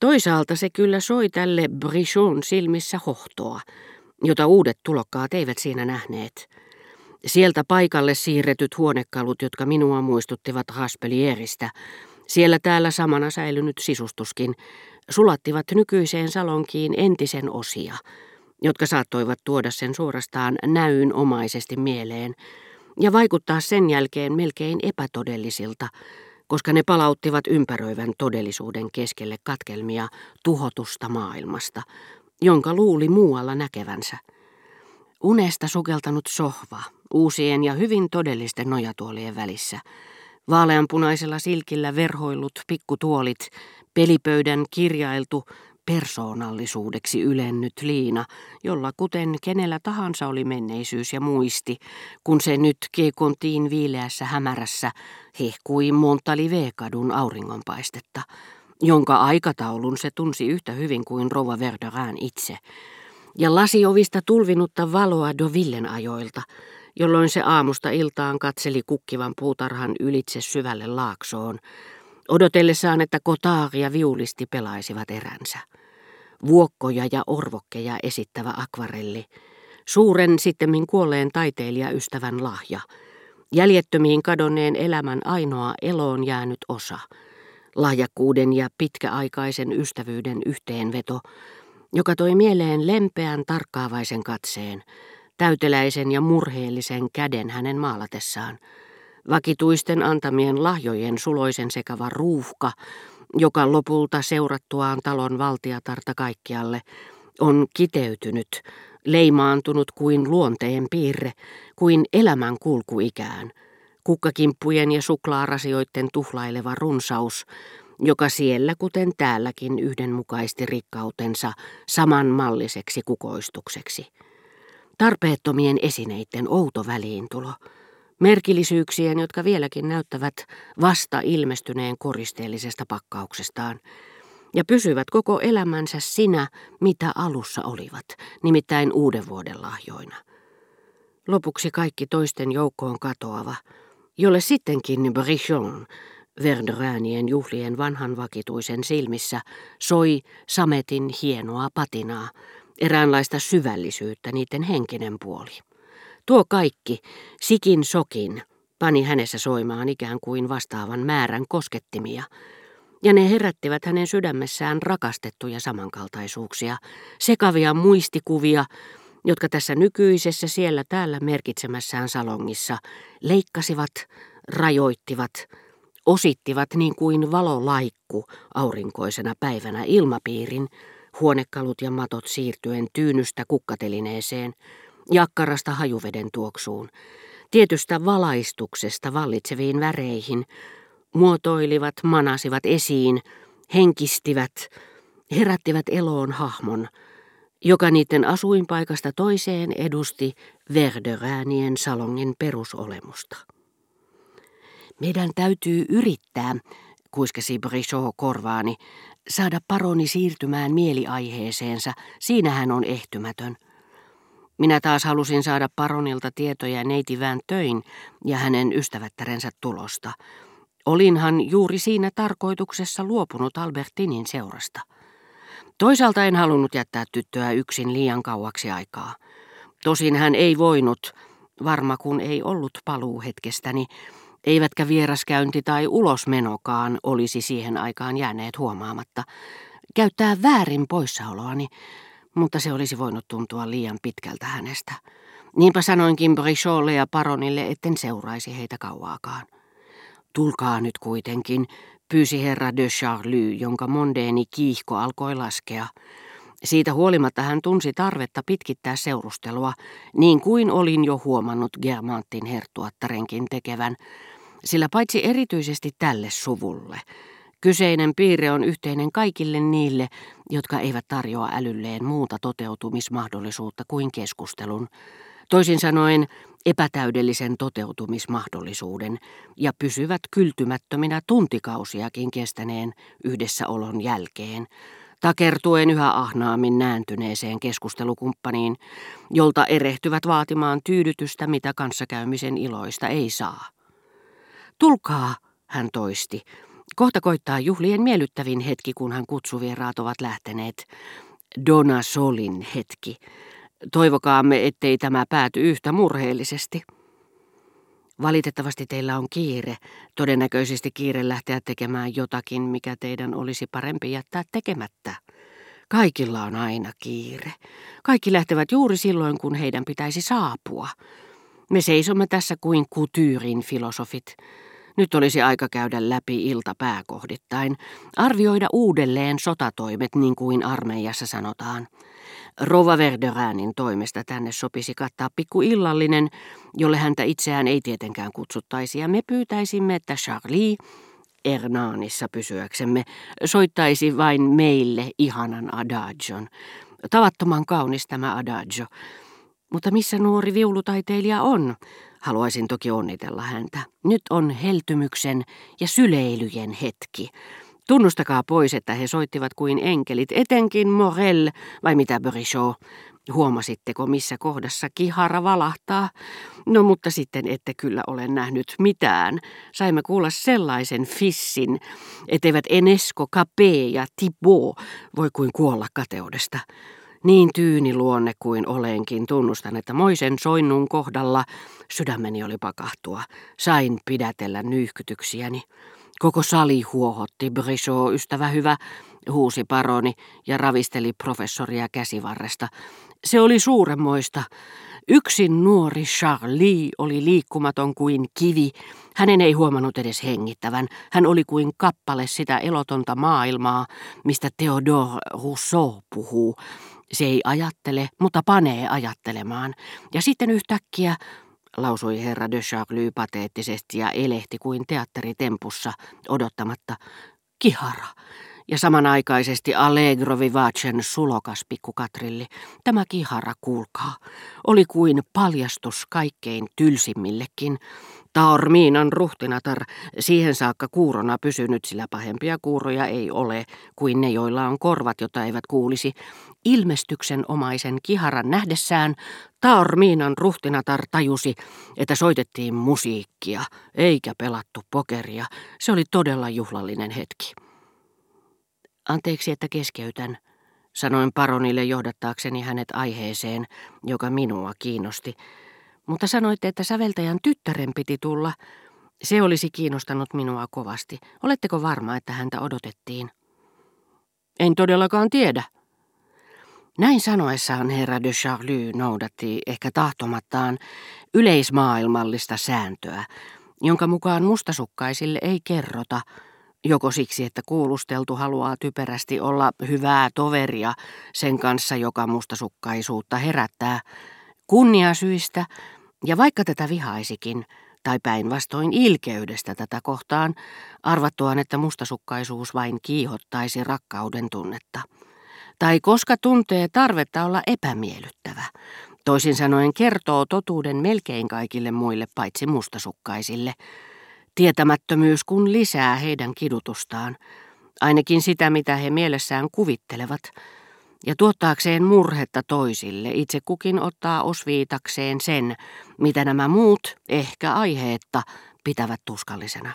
Toisaalta se kyllä soi tälle Brichon silmissä hohtoa, jota uudet tulokkaat eivät siinä nähneet. Sieltä paikalle siirretyt huonekalut, jotka minua muistuttivat Raspelieristä, siellä täällä samana säilynyt sisustuskin, sulattivat nykyiseen salonkiin entisen osia, jotka saattoivat tuoda sen suorastaan näynomaisesti mieleen ja vaikuttaa sen jälkeen melkein epätodellisilta, koska ne palauttivat ympäröivän todellisuuden keskelle katkelmia tuhotusta maailmasta, jonka luuli muualla näkevänsä. Unesta sukeltanut sohva, uusien ja hyvin todellisten nojatuolien välissä, vaaleanpunaisella silkillä verhoillut pikkutuolit, pelipöydän kirjailtu persoonallisuudeksi ylennyt liina, jolla kuten kenellä tahansa oli menneisyys ja muisti, kun se nyt Kekontiin viileässä hämärässä hehkui Montalive-kadun auringonpaistetta, jonka aikataulun se tunsi yhtä hyvin kuin Rova Verderin itse, ja lasiovista tulvinutta valoa Dovillen ajoilta, jolloin se aamusta iltaan katseli kukkivan puutarhan ylitse syvälle laaksoon, odotellessaan, että kotaari ja viulisti pelaisivat eränsä. Vuokkoja ja orvokkeja esittävä akvarelli, suuren sittemmin kuolleen taiteilijaystävän lahja, jäljettömiin kadonneen elämän ainoa eloon jäänyt osa, lahjakkuuden ja pitkäaikaisen ystävyyden yhteenveto, joka toi mieleen lempeän tarkkaavaisen katseen, täyteläisen ja murheellisen käden hänen maalatessaan, vakituisten antamien lahjojen suloisen sekava ruuhka, joka lopulta seurattuaan talon valtiatarta kaikkialle on kiteytynyt, leimaantunut kuin luonteen piirre, kuin elämän kulkuikään, kukkakimppujen ja suklaarasioiden tuhlaileva runsaus, joka siellä kuten täälläkin yhdenmukaisti rikkautensa samanmalliseksi kukoistukseksi. Tarpeettomien esineiden outo väliintulo, merkillisyyksien, jotka vieläkin näyttävät vasta ilmestyneen koristeellisesta pakkauksestaan, ja pysyvät koko elämänsä sinä, mitä alussa olivat, nimittäin uuden vuoden lahjoina. Lopuksi kaikki toisten joukkoon katoava, jolle sittenkin Brichon, Verderäänien juhlien vanhan vakituisen silmissä, soi sametin hienoa patinaa, eräänlaista syvällisyyttä niiden henkinen puoli. Tuo kaikki, sikin sokin, pani hänessä soimaan ikään kuin vastaavan määrän koskettimia, ja ne herättivät hänen sydämessään rakastettuja samankaltaisuuksia, sekavia muistikuvia, jotka tässä nykyisessä siellä täällä merkitsemässään salongissa leikkasivat, rajoittivat, osittivat niin kuin valolaikku aurinkoisena päivänä ilmapiirin, huonekalut ja matot siirtyen tyynystä kukkatelineeseen, jakkarasta hajuveden tuoksuun, tietystä valaistuksesta vallitseviin väreihin, muotoilivat, manasivat esiin, henkistivät, herättivät eloon hahmon, joka niiden asuinpaikasta toiseen edusti Verderäänien salongin perusolemusta. Meidän täytyy yrittää, kuiskasi Brichot korvaani, saada paroni siirtymään mieliaiheeseensa, siinä hän on ehtymätön. Minä taas halusin saada paronilta tietoja neiti töin ja hänen ystävättärensä tulosta. Olinhan juuri siinä tarkoituksessa luopunut Albertinin seurasta. Toisaalta en halunnut jättää tyttöä yksin liian kauaksi aikaa. Tosin hän ei voinut, varma kun ei ollut paluu hetkestäni, eivätkä vieraskäynti tai ulosmenokaan olisi siihen aikaan jääneet huomaamatta, käyttää väärin poissaoloani, mutta se olisi voinut tuntua liian pitkältä hänestä. Niinpä sanoinkin Bricholle ja Paronille, etten seuraisi heitä kauaakaan. Tulkaa nyt kuitenkin, pyysi herra de Charlie, jonka mondeeni kiihko alkoi laskea. Siitä huolimatta hän tunsi tarvetta pitkittää seurustelua, niin kuin olin jo huomannut Germantin herttuattarenkin tekevän, sillä paitsi erityisesti tälle suvulle, kyseinen piirre on yhteinen kaikille niille, jotka eivät tarjoa älylleen muuta toteutumismahdollisuutta kuin keskustelun, toisin sanoen epätäydellisen toteutumismahdollisuuden ja pysyvät kyltymättöminä tuntikausiakin kestäneen yhdessäolon jälkeen, takertuen yhä ahnaammin nääntyneeseen keskustelukumppaniin, jolta erehtyvät vaatimaan tyydytystä, mitä kanssakäymisen iloista ei saa. Tulkaa, hän toisti, Kohta koittaa juhlien miellyttävin hetki, kun hän kutsuvieraat ovat lähteneet. Dona Solin hetki. Toivokaamme, ettei tämä pääty yhtä murheellisesti. Valitettavasti teillä on kiire, todennäköisesti kiire lähteä tekemään jotakin, mikä teidän olisi parempi jättää tekemättä. Kaikilla on aina kiire. Kaikki lähtevät juuri silloin, kun heidän pitäisi saapua. Me seisomme tässä kuin kutyyrin filosofit. Nyt olisi aika käydä läpi ilta pääkohdittain, arvioida uudelleen sotatoimet niin kuin armeijassa sanotaan. Rova Verderäänin toimesta tänne sopisi kattaa pikku illallinen, jolle häntä itseään ei tietenkään kutsuttaisi, ja me pyytäisimme, että Charlie, Ernaanissa pysyäksemme, soittaisi vain meille ihanan adagion. Tavattoman kaunis tämä adagio. Mutta missä nuori viulutaiteilija on? Haluaisin toki onnitella häntä. Nyt on heltymyksen ja syleilyjen hetki. Tunnustakaa pois, että he soittivat kuin enkelit, etenkin Morel, vai mitä Brichot. Huomasitteko, missä kohdassa kihara valahtaa? No mutta sitten ette kyllä ole nähnyt mitään. Saimme kuulla sellaisen fissin, etteivät Enesco, Capé ja Thibaut voi kuin kuolla kateudesta. Niin tyyni luonne kuin olenkin, tunnustan, että moisen soinnun kohdalla sydämeni oli pakahtua. Sain pidätellä nyyhkytyksiäni. Koko sali huohotti, Brichot, ystävä hyvä, huusi paroni ja ravisteli professoria käsivarresta. Se oli suuremmoista. Yksin nuori Charlie oli liikkumaton kuin kivi. Hänen ei huomannut edes hengittävän. Hän oli kuin kappale sitä elotonta maailmaa, mistä Theodore Rousseau puhuu. Se ei ajattele, mutta panee ajattelemaan. Ja sitten yhtäkkiä, lausui herra de Charlie pateettisesti ja elehti kuin teatteritempussa, odottamatta, kihara. Ja samanaikaisesti Allegro Vivacen sulokas pikkukatrilli. Tämä kihara, kuulkaa, oli kuin paljastus kaikkein tylsimmillekin. Taormiinan ruhtinatar, siihen saakka kuurona pysynyt, sillä pahempia kuuroja ei ole kuin ne, joilla on korvat, jota eivät kuulisi. Ilmestyksen omaisen kiharan nähdessään Taormiinan ruhtinatar tajusi, että soitettiin musiikkia, eikä pelattu pokeria. Se oli todella juhlallinen hetki. Anteeksi, että keskeytän, sanoin paronille johdattaakseni hänet aiheeseen, joka minua kiinnosti. Mutta sanoitte, että säveltäjän tyttären piti tulla. Se olisi kiinnostanut minua kovasti. Oletteko varma, että häntä odotettiin? En todellakaan tiedä. Näin sanoessaan herra de Charlie noudatti ehkä tahtomattaan yleismaailmallista sääntöä, jonka mukaan mustasukkaisille ei kerrota, joko siksi, että kuulusteltu haluaa typerästi olla hyvää toveria sen kanssa, joka mustasukkaisuutta herättää, kunniasyistä, ja vaikka tätä vihaisikin, tai päinvastoin ilkeydestä tätä kohtaan, arvattuaan, että mustasukkaisuus vain kiihottaisi rakkauden tunnetta. Tai koska tuntee tarvetta olla epämiellyttävä, toisin sanoen kertoo totuuden melkein kaikille muille paitsi mustasukkaisille. Tietämättömyys kun lisää heidän kidutustaan, ainakin sitä mitä he mielessään kuvittelevat – ja tuottaakseen murhetta toisille itse kukin ottaa osviitakseen sen, mitä nämä muut, ehkä aiheetta, pitävät tuskallisena.